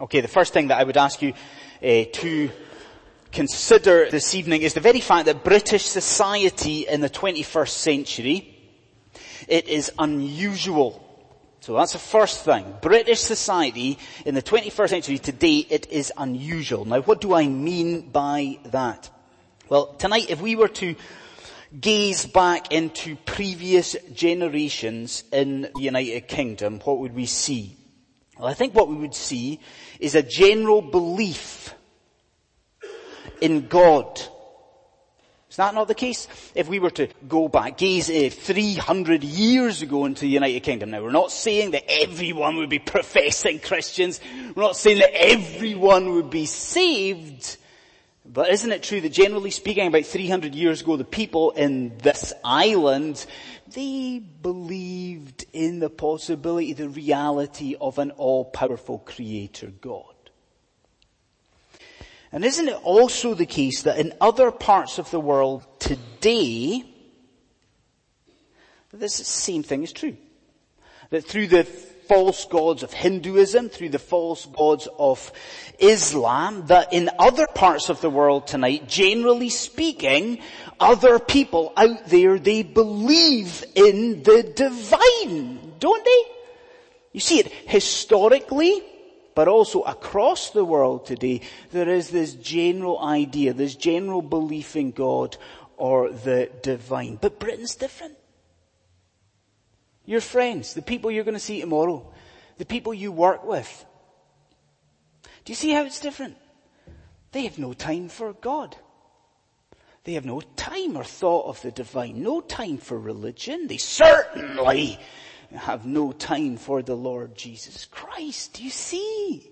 Okay, the first thing that I would ask you uh, to consider this evening is the very fact that British society in the 21st century, it is unusual. So that's the first thing. British society in the 21st century today, it is unusual. Now what do I mean by that? Well, tonight if we were to gaze back into previous generations in the United Kingdom, what would we see? Well, I think what we would see is a general belief in God. Is that not the case? If we were to go back, gaze uh, 300 years ago into the United Kingdom. Now we're not saying that everyone would be professing Christians. We're not saying that everyone would be saved. But isn't it true that generally speaking about 300 years ago, the people in this island, they believed in the possibility, the reality of an all-powerful creator God. And isn't it also the case that in other parts of the world today, this same thing is true? That through the false gods of Hinduism, through the false gods of Islam, that in other parts of the world tonight, generally speaking, other people out there, they believe in the divine, don't they? You see it historically, but also across the world today, there is this general idea, this general belief in God or the divine. But Britain's different. Your friends, the people you're going to see tomorrow, the people you work with. Do you see how it's different? They have no time for God. They have no time or thought of the divine, no time for religion. They certainly have no time for the Lord Jesus Christ. Do you see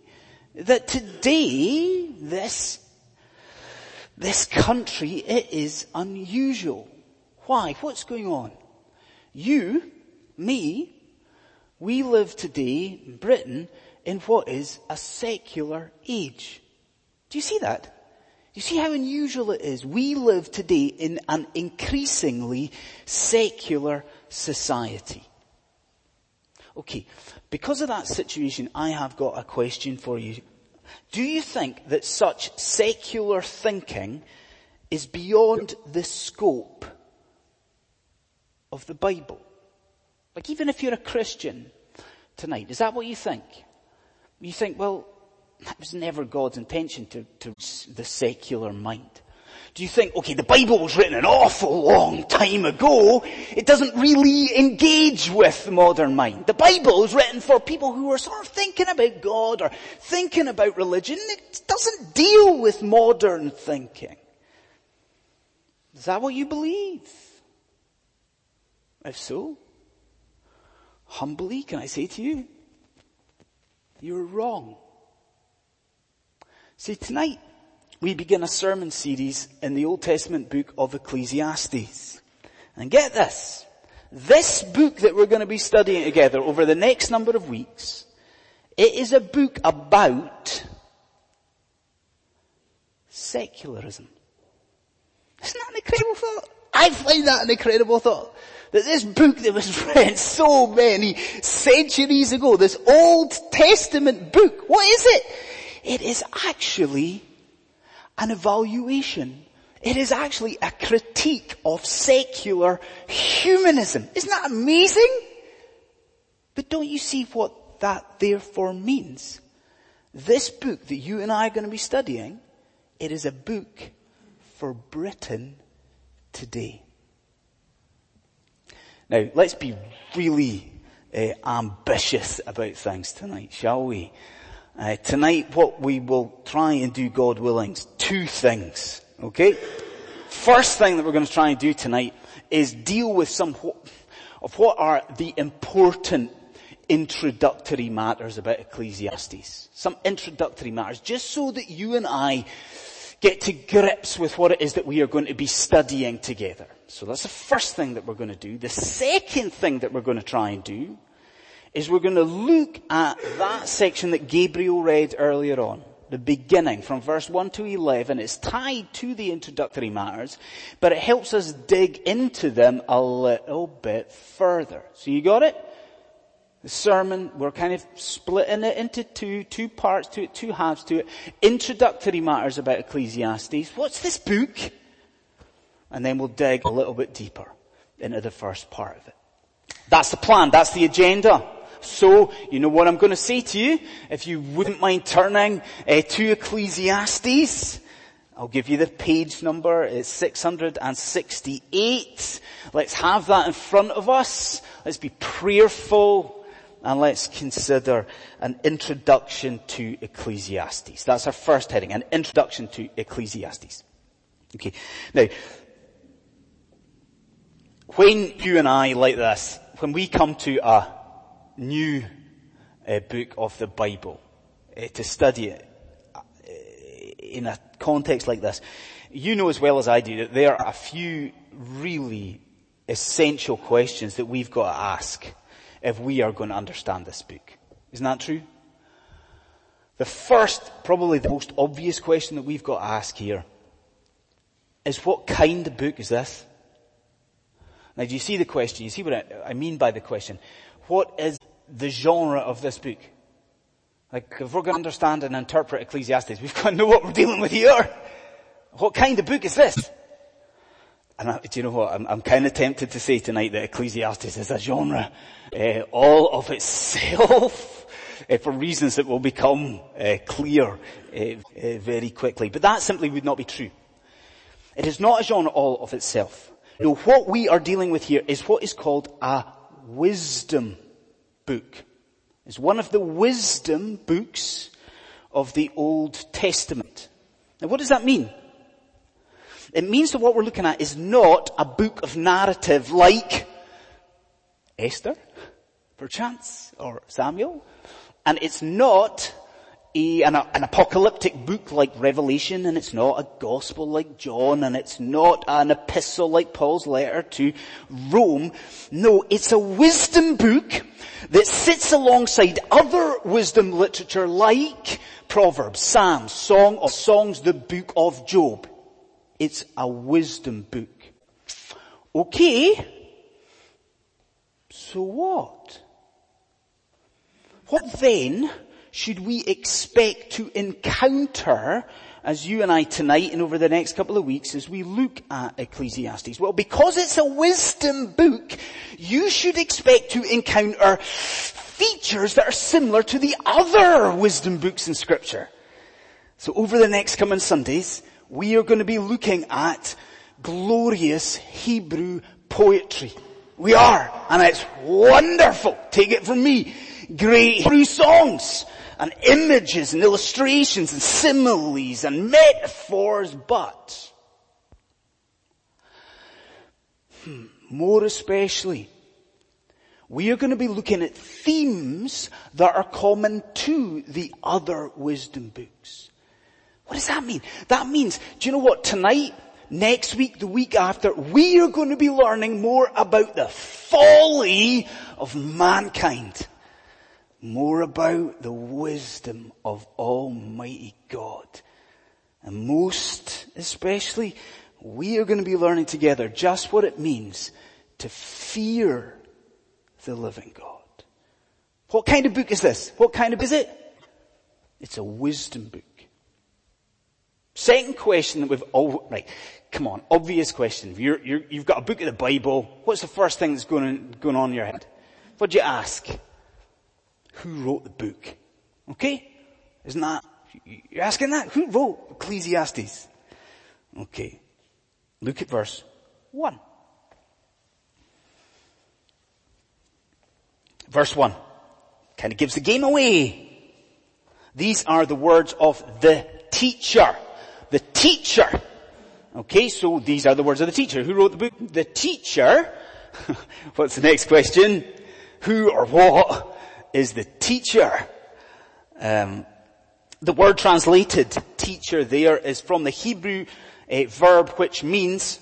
that today, this, this country, it is unusual. Why? What's going on? You me, we live today in Britain in what is a secular age. Do you see that? You see how unusual it is? We live today in an increasingly secular society. Okay, because of that situation, I have got a question for you. Do you think that such secular thinking is beyond the scope of the Bible? Like even if you're a Christian tonight, is that what you think? You think, well, that was never God's intention to, to the secular mind. Do you think, okay, the Bible was written an awful long time ago. It doesn't really engage with the modern mind. The Bible is written for people who are sort of thinking about God or thinking about religion. It doesn't deal with modern thinking. Is that what you believe? If so, humbly, can I say to you, you're wrong. See, tonight we begin a sermon series in the Old Testament book of Ecclesiastes. And get this, this book that we're going to be studying together over the next number of weeks, it is a book about secularism. Isn't that an incredible thought? I find that an incredible thought that this book that was read so many centuries ago, this Old Testament book, what is it? It is actually an evaluation. It is actually a critique of secular humanism. Isn't that amazing? But don't you see what that therefore means? This book that you and I are going to be studying, it is a book for Britain today. Now, let's be really uh, ambitious about things tonight, shall we? Uh, tonight, what we will try and do, God willing, is two things. Okay? First thing that we're going to try and do tonight is deal with some of what are the important introductory matters about Ecclesiastes. Some introductory matters, just so that you and I get to grips with what it is that we are going to be studying together. So that's the first thing that we're going to do. The second thing that we're going to try and do is we're going to look at that section that Gabriel read earlier on. The beginning from verse 1 to 11 It's tied to the introductory matters, but it helps us dig into them a little bit further. So you got it? The sermon, we're kind of splitting it into two, two parts to it, two halves to it. Introductory matters about Ecclesiastes. What's this book? And then we'll dig a little bit deeper into the first part of it. That's the plan. That's the agenda. So, you know what I'm going to say to you? If you wouldn't mind turning uh, to Ecclesiastes, I'll give you the page number. It's 668. Let's have that in front of us. Let's be prayerful and let's consider an introduction to Ecclesiastes. That's our first heading, an introduction to Ecclesiastes. Okay. Now, when you and I like this, when we come to a new uh, book of the Bible, uh, to study it uh, in a context like this, you know as well as I do that there are a few really essential questions that we've got to ask if we are going to understand this book. Isn't that true? The first, probably the most obvious question that we've got to ask here is what kind of book is this? Now do you see the question? You see what I, I mean by the question? What is the genre of this book? Like, if we're going to understand and interpret Ecclesiastes, we've got to know what we're dealing with here. What kind of book is this? And I, do you know what? I'm, I'm kind of tempted to say tonight that Ecclesiastes is a genre uh, all of itself uh, for reasons that will become uh, clear very quickly. But that simply would not be true. It is not a genre all of itself. No, what we are dealing with here is what is called a wisdom book. It's one of the wisdom books of the Old Testament. Now what does that mean? It means that what we're looking at is not a book of narrative like Esther, perchance, or Samuel. And it's not a, an, an, apocalyptic book like Revelation, and it's not a gospel like John, and it's not an epistle like Paul's letter to Rome. No, it's a wisdom book that sits alongside other wisdom literature like Proverbs, Psalms, Song of Songs, the book of Job. It's a wisdom book. Okay. So what? What then should we expect to encounter as you and I tonight and over the next couple of weeks as we look at Ecclesiastes? Well, because it's a wisdom book, you should expect to encounter features that are similar to the other wisdom books in scripture. So over the next coming Sundays, we are going to be looking at glorious Hebrew poetry. We are, and it's wonderful. Take it from me. Great Hebrew songs and images and illustrations and similes and metaphors, but hmm, more especially, we are going to be looking at themes that are common to the other wisdom books. What does that mean? That means, do you know what, tonight, next week, the week after, we are going to be learning more about the folly of mankind more about the wisdom of Almighty God. And most especially, we are going to be learning together just what it means to fear the living God. What kind of book is this? What kind of is it? It's a wisdom book. Second question that we've all, right, come on, obvious question. You have got a book of the Bible. What's the first thing that's going, going on in your head? What do you ask? Who wrote the book. Okay? Isn't that, you're asking that? Who wrote Ecclesiastes? Okay. Look at verse 1. Verse 1 kind of gives the game away. These are the words of the teacher. The teacher. Okay, so these are the words of the teacher. Who wrote the book? The teacher. What's the next question? Who or what is the teacher. Um, the word translated teacher there is from the Hebrew uh, verb which means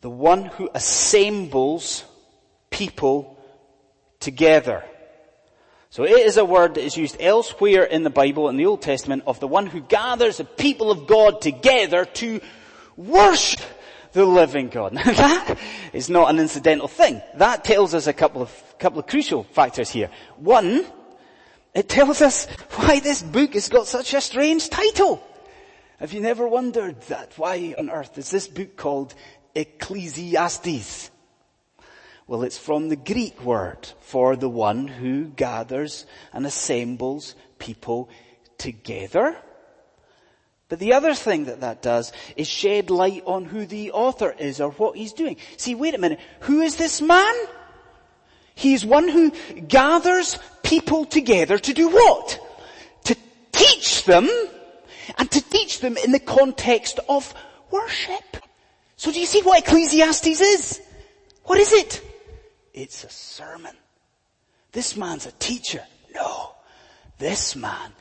the one who assembles people together. So it is a word that is used elsewhere in the Bible in the Old Testament of the one who gathers the people of God together to worship the living God. Now that is not an incidental thing. That tells us a couple of, couple of crucial factors here. One, it tells us why this book has got such a strange title. Have you never wondered that? Why on earth is this book called Ecclesiastes? Well, it's from the Greek word for the one who gathers and assembles people together. But the other thing that that does is shed light on who the author is or what he's doing. See, wait a minute. Who is this man? He's one who gathers people together to do what? To teach them and to teach them in the context of worship. So do you see what Ecclesiastes is? What is it? It's a sermon. This man's a teacher. No. This man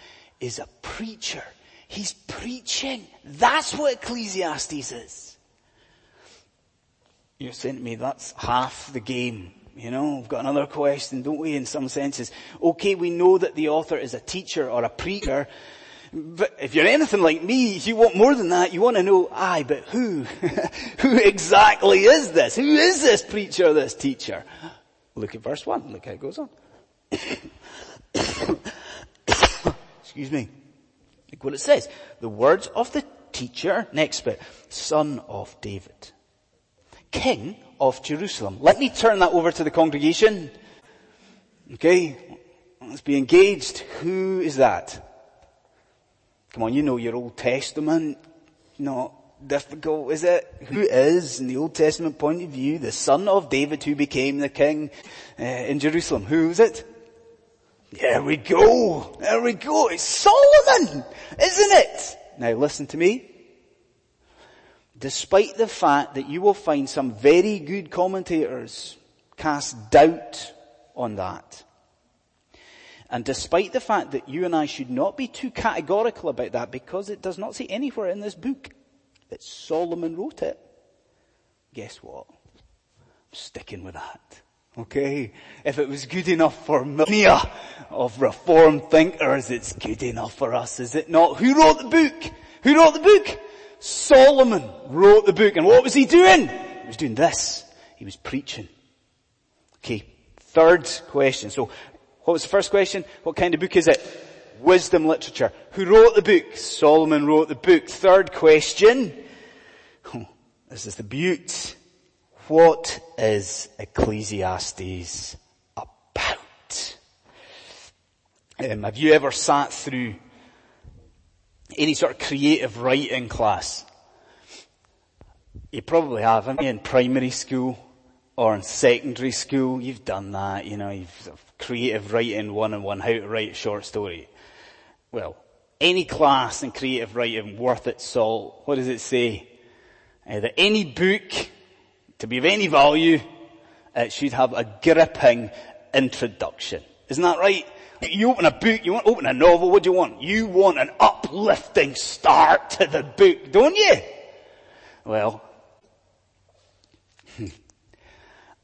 is a preacher. He's preaching. That's what Ecclesiastes is. You're saying to me, that's half the game. You know, we've got another question, don't we, in some senses. Okay, we know that the author is a teacher or a preacher, but if you're anything like me, you want more than that. You want to know, aye, but who? who exactly is this? Who is this preacher, this teacher? Look at verse 1. Look how it goes on. Excuse me. Look what it says. The words of the teacher, next bit, son of David, king of Jerusalem. Let me turn that over to the congregation. Okay. Let's be engaged. Who is that? Come on, you know your Old Testament. Not difficult, is it? Who is, in the Old Testament point of view, the son of David who became the king uh, in Jerusalem? Who is it? There we go. There we go. It's Solomon, isn't it? Now listen to me. Despite the fact that you will find some very good commentators cast doubt on that, and despite the fact that you and I should not be too categorical about that because it does not say anywhere in this book that Solomon wrote it, guess what? I'm sticking with that. Okay? If it was good enough for millennia of reformed thinkers, it's good enough for us, is it not? Who wrote the book? Who wrote the book? Solomon wrote the book. And what was he doing? He was doing this. He was preaching. Okay. Third question. So, what was the first question? What kind of book is it? Wisdom literature. Who wrote the book? Solomon wrote the book. Third question. This is the beaut. What is Ecclesiastes about? Um, have you ever sat through any sort of creative writing class? You probably have, haven't you, in primary school or in secondary school? You've done that, you know, you've creative writing one on one, how to write a short story. Well, any class in creative writing worth its salt, what does it say? Uh, that any book to be of any value, uh, it should have a gripping introduction. Isn't that right? You open a book, you want to open a novel, what do you want? You want an uplifting start to the book, don't you? Well,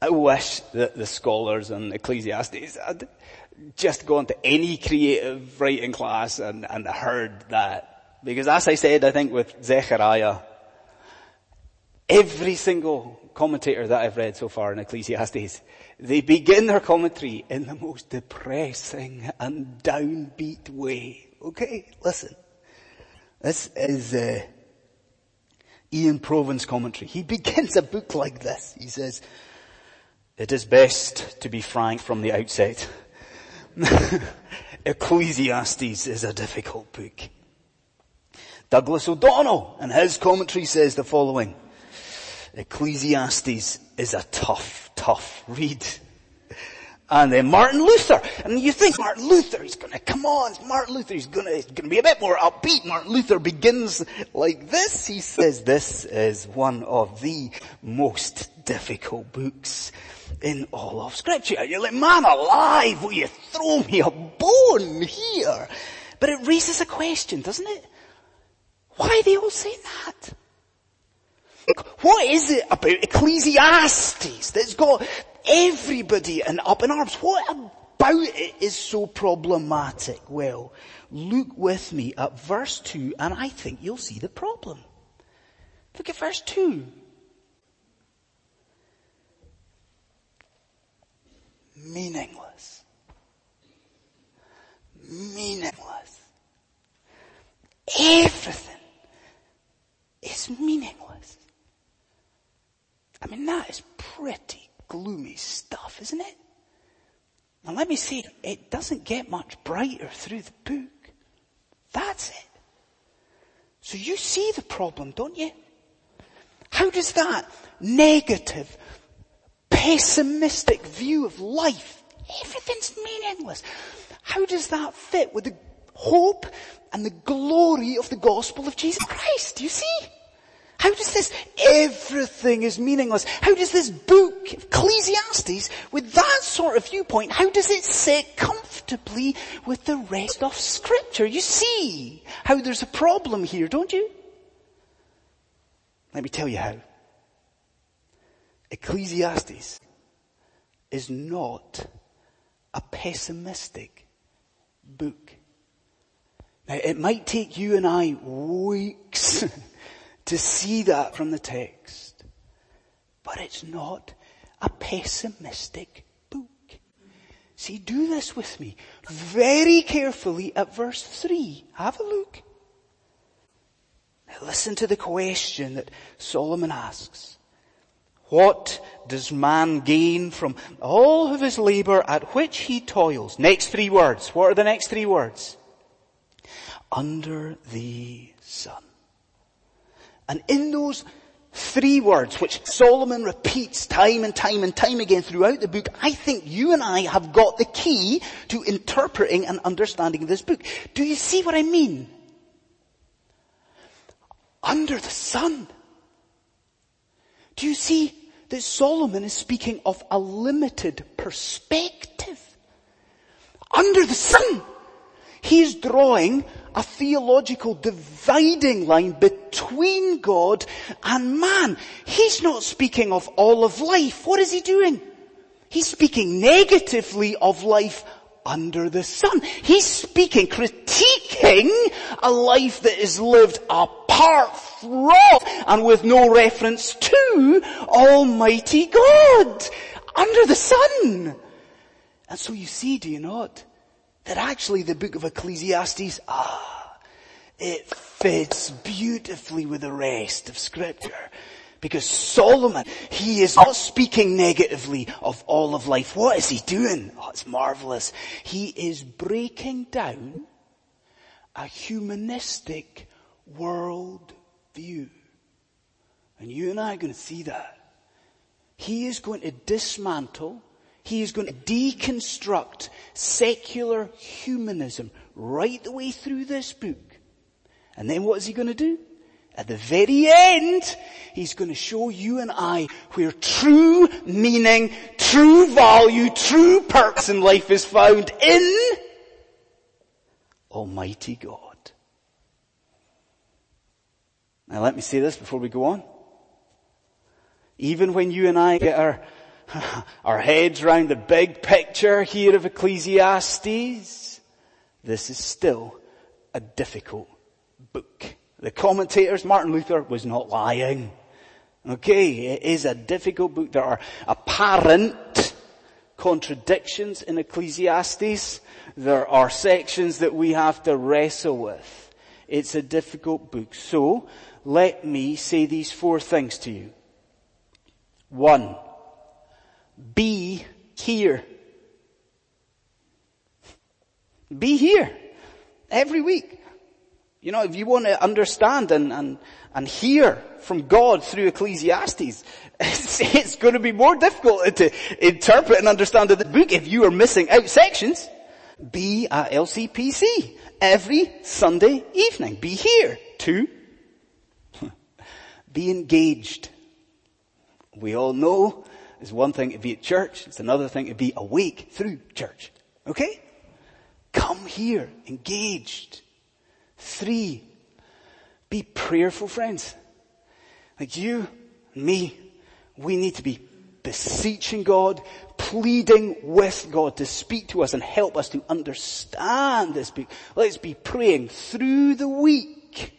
I wish that the scholars and Ecclesiastes had just gone to any creative writing class and, and heard that. Because as I said, I think with Zechariah, every single commentator that I've read so far in Ecclesiastes, they begin their commentary in the most depressing and downbeat way. Okay, listen. This is uh, Iain Provan's commentary. He begins a book like this. He says, it is best to be frank from the outset. Ecclesiastes is a difficult book. Douglas O'Donnell in his commentary says the following. Ecclesiastes is a tough, tough read. And then Martin Luther. And you think Martin Luther, he's gonna, come on, Martin Luther, he's gonna, he's gonna be a bit more upbeat. Martin Luther begins like this. He says this is one of the most difficult books in all of scripture. You're like, man alive, will you throw me a bone here? But it raises a question, doesn't it? Why are they all saying that? What is it about Ecclesiastes that's got everybody in up in arms? What about it is so problematic? Well, look with me at verse 2 and I think you'll see the problem. Look at verse 2. Meaningless. Meaningless. Everything is meaningless. I mean, that is pretty gloomy stuff, isn't it? Now let me say, it doesn't get much brighter through the book. That's it. So you see the problem, don't you? How does that negative, pessimistic view of life, everything's meaningless, how does that fit with the hope and the glory of the gospel of Jesus Christ? Do you see? How does this, everything is meaningless. How does this book, Ecclesiastes, with that sort of viewpoint, how does it sit comfortably with the rest of scripture? You see how there's a problem here, don't you? Let me tell you how. Ecclesiastes is not a pessimistic book. Now it might take you and I weeks to see that from the text. But it's not a pessimistic book. See, do this with me very carefully at verse 3. Have a look. Now listen to the question that Solomon asks. What does man gain from all of his labor at which he toils? Next three words. What are the next three words? Under the sun. And in those three words, which Solomon repeats time and time and time again throughout the book, I think you and I have got the key to interpreting and understanding this book. Do you see what I mean? Under the sun. Do you see that Solomon is speaking of a limited perspective? Under the sun. He's drawing a theological dividing line between God and man. He's not speaking of all of life. What is he doing? He's speaking negatively of life under the sun. He's speaking, critiquing a life that is lived apart from and with no reference to Almighty God under the sun. And so you see, do you not? That actually the book of Ecclesiastes, ah, it fits beautifully with the rest of scripture. Because Solomon, he is not speaking negatively of all of life. What is he doing? Oh, it's marvelous. He is breaking down a humanistic world view. And you and I are going to see that. He is going to dismantle he is going to deconstruct secular humanism right the way through this book. And then what is he going to do? At the very end, he's going to show you and I where true meaning, true value, true purpose in life is found in Almighty God. Now let me say this before we go on. Even when you and I get our our heads round the big picture here of Ecclesiastes, this is still a difficult book. The commentators, Martin Luther was not lying. Okay, it is a difficult book. There are apparent contradictions in Ecclesiastes. There are sections that we have to wrestle with. It's a difficult book. So, let me say these four things to you. One, be here. Be here. Every week. You know, if you want to understand and, and, and hear from God through Ecclesiastes, it's, it's going to be more difficult to interpret and understand the book if you are missing out sections. Be at LCPC every Sunday evening. Be here. Two, be engaged. We all know it's one thing to be at church. It's another thing to be awake through church. Okay? Come here, engaged. Three, be prayerful friends. Like you me, we need to be beseeching God, pleading with God to speak to us and help us to understand this. Let's be praying through the week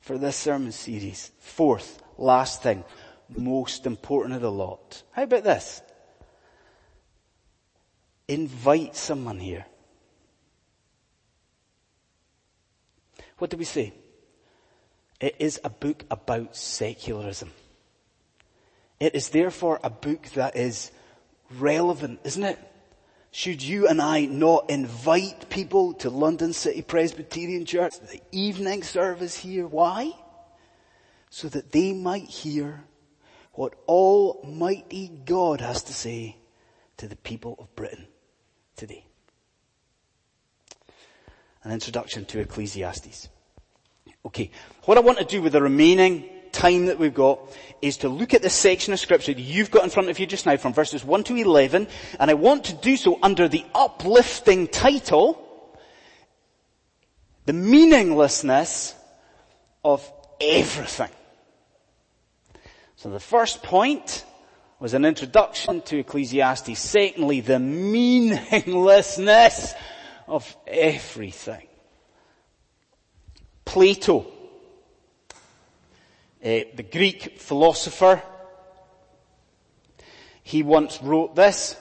for this sermon series. Fourth, last thing most important of the lot. How about this? invite someone here. What do we say? It is a book about secularism. It is therefore a book that is relevant, isn't it? Should you and I not invite people to London City Presbyterian Church, the evening service here? Why? So that they might hear what Almighty God has to say to the people of Britain today. An introduction to Ecclesiastes. Okay, what I want to do with the remaining time that we've got is to look at this section of scripture that you've got in front of you just now from verses 1 to 11, and I want to do so under the uplifting title, the meaninglessness of everything. So the first point was an introduction to Ecclesiastes. Secondly, the meaninglessness of everything. Plato, uh, the Greek philosopher, he once wrote this.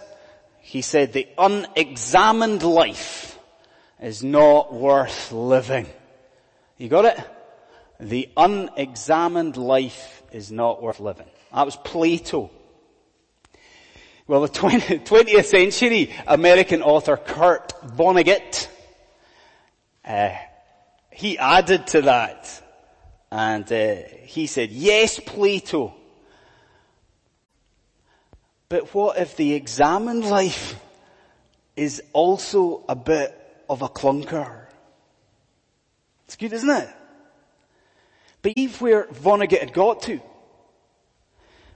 He said, the unexamined life is not worth living. You got it? The unexamined life is not worth living. That was Plato. Well, the 20th century American author Kurt Vonnegut, uh, he added to that. And uh, he said, yes, Plato. But what if the examined life is also a bit of a clunker? It's good, isn't it? Believe where Vonnegut had got to.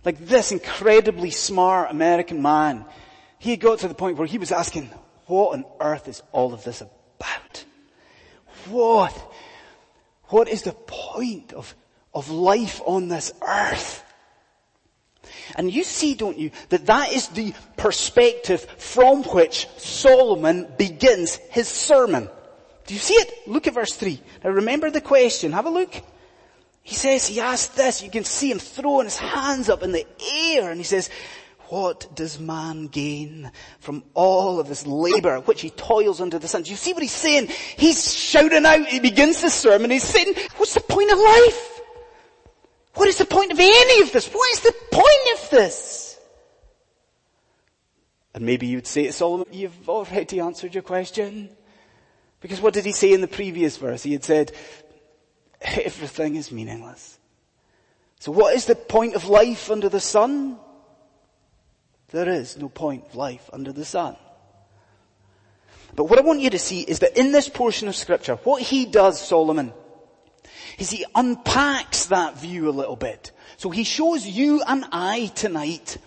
Like this incredibly smart American man, he had got to the point where he was asking, what on earth is all of this about? What? What is the point of, of life on this earth? And you see, don't you, that that is the perspective from which Solomon begins his sermon. Do you see it? Look at verse 3. Now remember the question. Have a look. He says, he asked this, you can see him throwing his hands up in the air and he says, what does man gain from all of his labor, which he toils under the sun? Do you see what he's saying? He's shouting out, he begins the sermon, he's saying, what's the point of life? What is the point of any of this? What is the point of this? And maybe you'd say to Solomon, you've already answered your question. Because what did he say in the previous verse? He had said, everything is meaningless. So what is the point of life under the sun? There is no point of life under the sun. But what I want you to see is that in this portion of scripture, what he does, Solomon, is he unpacks that view a little bit. So he shows you and I tonight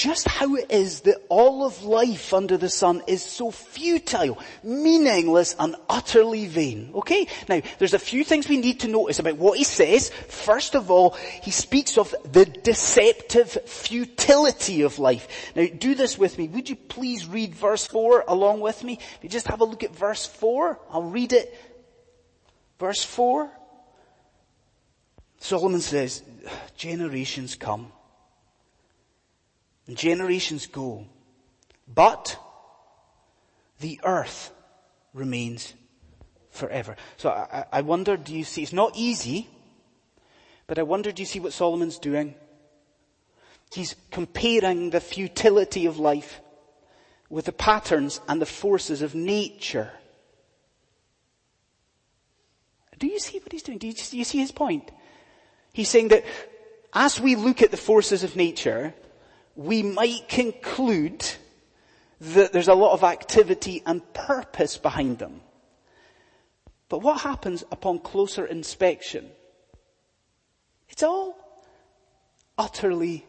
just how it is that all of life under the sun is so futile, meaningless and utterly vain. Okay? Now, there's a few things we need to notice about what he says. First of all, he speaks of the deceptive futility of life. Now, do this with me. Would you please read verse 4 along with me? If you just have a look at verse 4, I'll read it. Verse 4. Solomon says, generations come and generations go, but the earth remains forever. So I, I wonder, do you see, it's not easy, but I wonder, do you see what Solomon's doing? He's comparing the futility of life with the patterns and the forces of nature. Do you see what he's doing? Do you, do you see his point? He's saying that as we look at the forces of nature, we might conclude that there's a lot of activity and purpose behind them. But what happens upon closer inspection? It's all utterly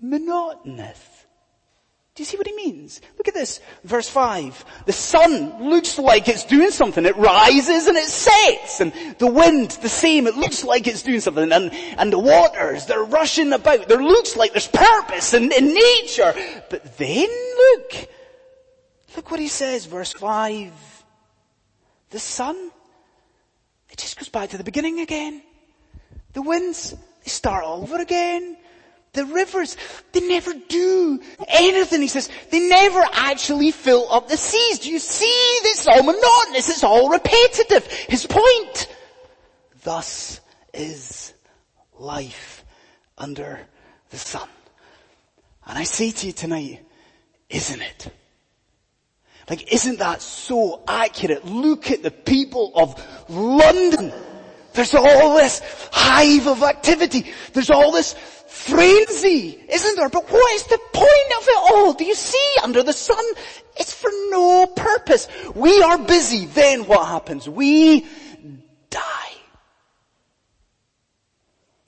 monotonous. Do you see what he means? Look at this, verse 5. The sun looks like it's doing something. It rises and it sets. And the wind, the same. It looks like it's doing something. And, and the waters, they're rushing about. There looks like there's purpose in, in nature. But then look. Look what he says, verse 5. The sun, it just goes back to the beginning again. The winds, they start all over again. The rivers, they never do anything. He says, they never actually fill up the seas. Do you see? This all monotonous. It's all repetitive. His point. Thus is life under the sun. And I say to you tonight, isn't it? Like, isn't that so accurate? Look at the people of London. There's all this hive of activity. There's all this frenzy, isn't there? But what is the point of it all? Do you see under the sun? It's for no purpose. We are busy. Then what happens? We die.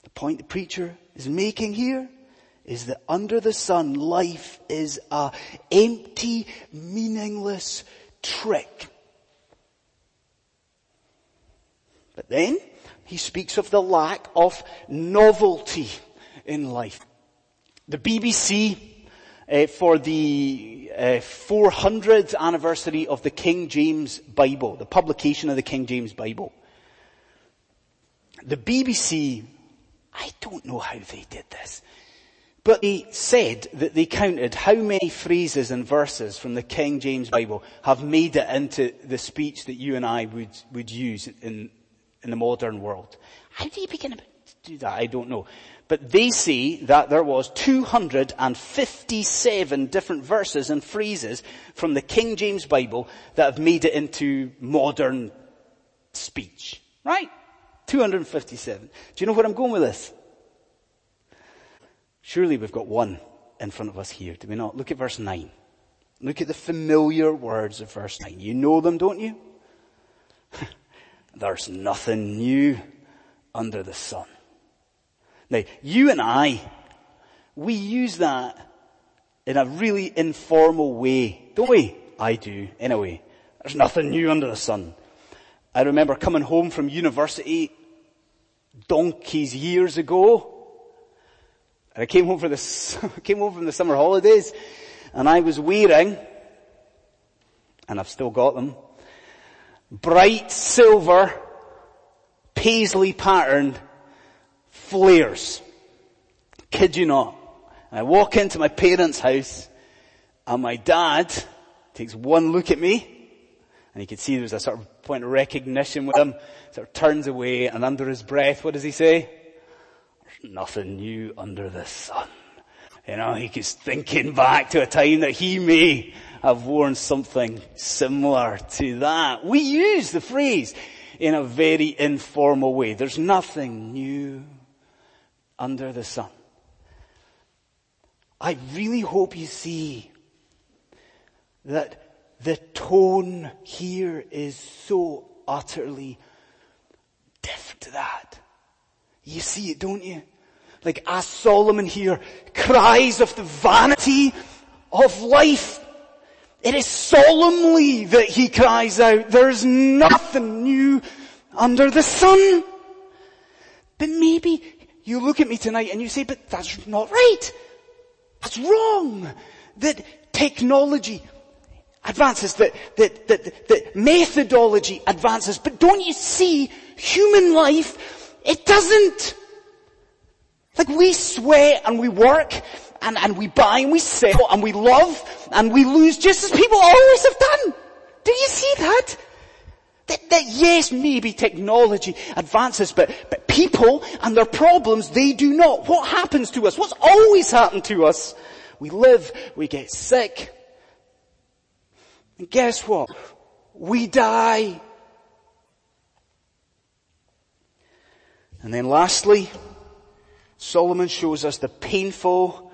The point the preacher is making here is that under the sun, life is a empty, meaningless trick. But then, he speaks of the lack of novelty in life. The BBC, uh, for the uh, 400th anniversary of the King James Bible, the publication of the King James Bible, the BBC, I don't know how they did this, but they said that they counted how many phrases and verses from the King James Bible have made it into the speech that you and I would, would use in, in the modern world. How do you begin to do that? I don't know. But they say that there was 257 different verses and phrases from the King James Bible that have made it into modern speech. Right? 257. Do you know where I'm going with this? Surely we've got one in front of us here, do we not? Look at verse 9. Look at the familiar words of verse 9. You know them, don't you? There's nothing new under the sun. Now, you and I, we use that in a really informal way, don't we? I do, anyway. There's nothing new under the sun. I remember coming home from university donkeys years ago, and I came home for the, came home from the summer holidays and I was wearing, and I've still got them, bright silver paisley patterned flares. Kid you not. I walk into my parents' house and my dad takes one look at me and you can see there's a sort of point of recognition with him, sort of turns away and under his breath, what does he say? There's nothing new under the sun. You know, he's thinking back to a time that he may have worn something similar to that. We use the phrase in a very informal way. There's nothing new under the sun. I really hope you see that the tone here is so utterly different to that. You see it, don't you? Like as Solomon here cries of the vanity of life. It is solemnly that he cries out, there's nothing new under the sun. But maybe you look at me tonight and you say, but that's not right. That's wrong. That technology advances, that, that, that, that methodology advances, but don't you see human life it doesn't. Like we sweat and we work and, and we buy and we sell and we love and we lose just as people always have done. Do you see that? That, that yes, maybe technology advances, but, but people and their problems, they do not. What happens to us? What's always happened to us? We live, we get sick, and guess what? We die. And then lastly, Solomon shows us the painful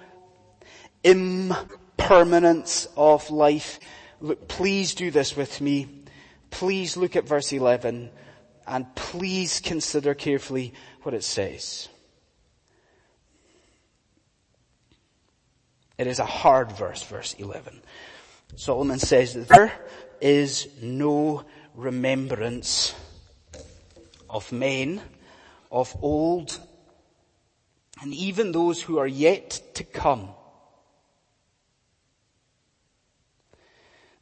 impermanence of life. Look, please do this with me. Please look at verse 11 and please consider carefully what it says. It is a hard verse, verse 11. Solomon says that there is no remembrance of men of old and even those who are yet to come.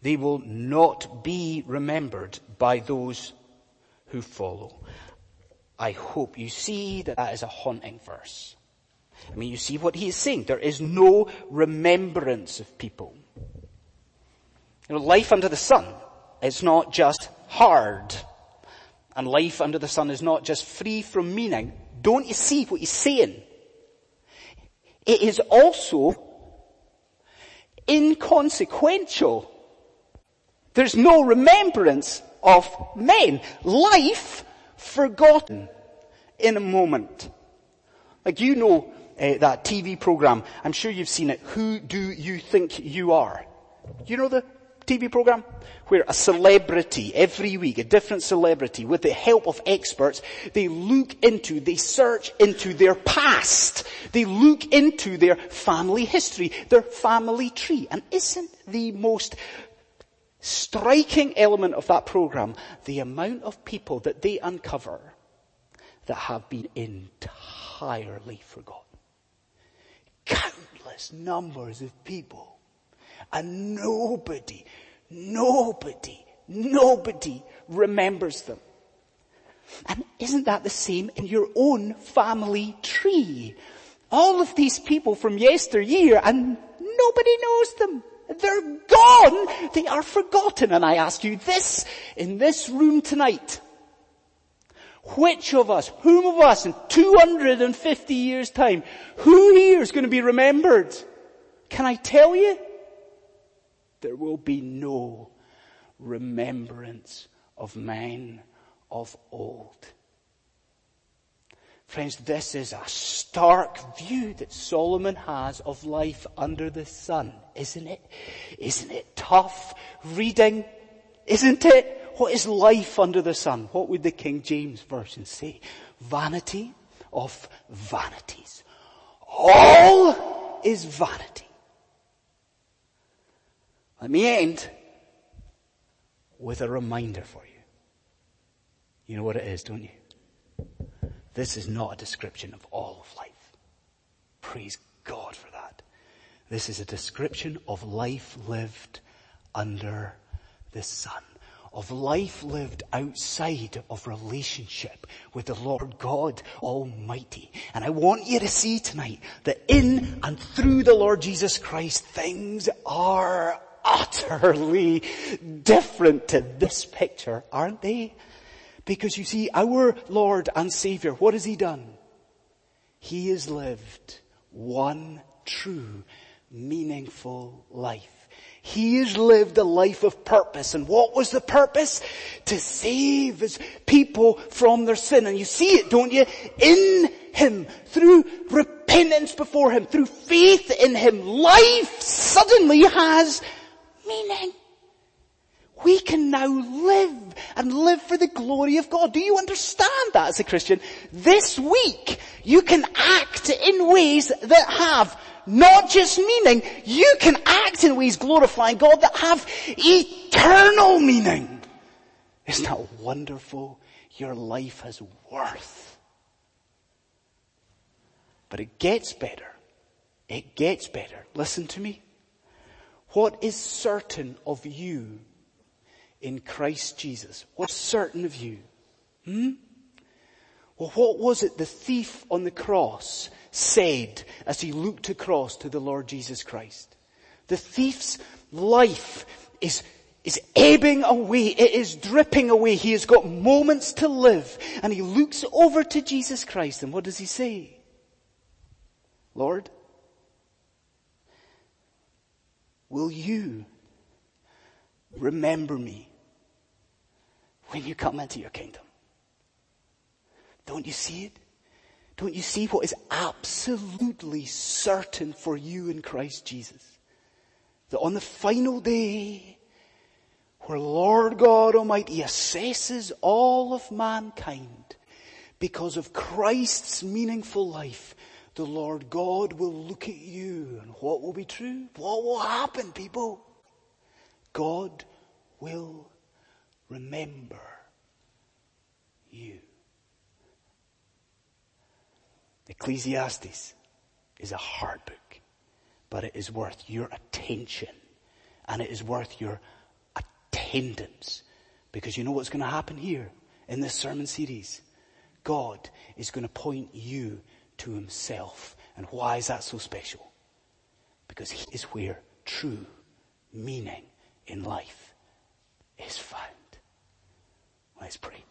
They will not be remembered by those who follow. I hope you see that that is a haunting verse. I mean, you see what he is saying. There is no remembrance of people. You know, life under the sun is not just hard. And life under the sun is not just free from meaning. Don't you see what he's saying? It is also inconsequential. There's no remembrance of men. Life forgotten in a moment. Like you know uh, that TV program, I'm sure you've seen it, Who Do You Think You Are? You know the TV program? Where a celebrity, every week, a different celebrity, with the help of experts, they look into, they search into their past. They look into their family history, their family tree. And isn't the most striking element of that program the amount of people that they uncover that have been entirely forgotten? Countless numbers of people and nobody, nobody, nobody remembers them. And isn't that the same in your own family tree? All of these people from yesteryear and nobody knows them. They're gone. They are forgotten. And I ask you this in this room tonight. Which of us, whom of us in 250 years time, who here is going to be remembered? Can I tell you? There will be no remembrance of men of old. Friends, this is a stark view that Solomon has of life under the sun, isn't it? Isn't it tough reading? Isn't it? What is life under the sun? What would the King James Version say? Vanity of vanities. All is vanity. Let me end with a reminder for you. You know what it is, don't you? This is not a description of all of life. Praise God for that. This is a description of life lived under the sun. Of life lived outside of relationship with the Lord God Almighty. And I want you to see tonight that in and through the Lord Jesus Christ, things are utterly different to this picture, aren't they? Because you see, our Lord and Savior, what has He done? He has lived one true, meaningful life. He has lived a life of purpose. And what was the purpose? To save his people from their sin. And you see it, don't you? In him, through repentance before him, through faith in him, life suddenly has meaning. We can now live and live for the glory of God. Do you understand that as a Christian? This week, you can act in ways that have not just meaning, you can act in ways glorifying God that have eternal meaning. Isn't that wonderful? Your life has worth. But it gets better. It gets better. Listen to me. What is certain of you in Christ Jesus? What's certain of you? Hmm? Well, what was it the thief on the cross said as he looked across to the Lord Jesus Christ? The thief's life is is ebbing away. It is dripping away. He has got moments to live. And he looks over to Jesus Christ and what does he say? Lord, Will you remember me when you come into your kingdom? Don't you see it? Don't you see what is absolutely certain for you in Christ Jesus? That on the final day, where Lord God Almighty assesses all of mankind because of Christ's meaningful life, the Lord God will look at you and what will be true? What will happen, people? God will remember you. Ecclesiastes is a hard book, but it is worth your attention and it is worth your attendance because you know what's going to happen here in this sermon series? God is going to point you to himself And why is that so special? Because he is where true meaning in life Let's pray.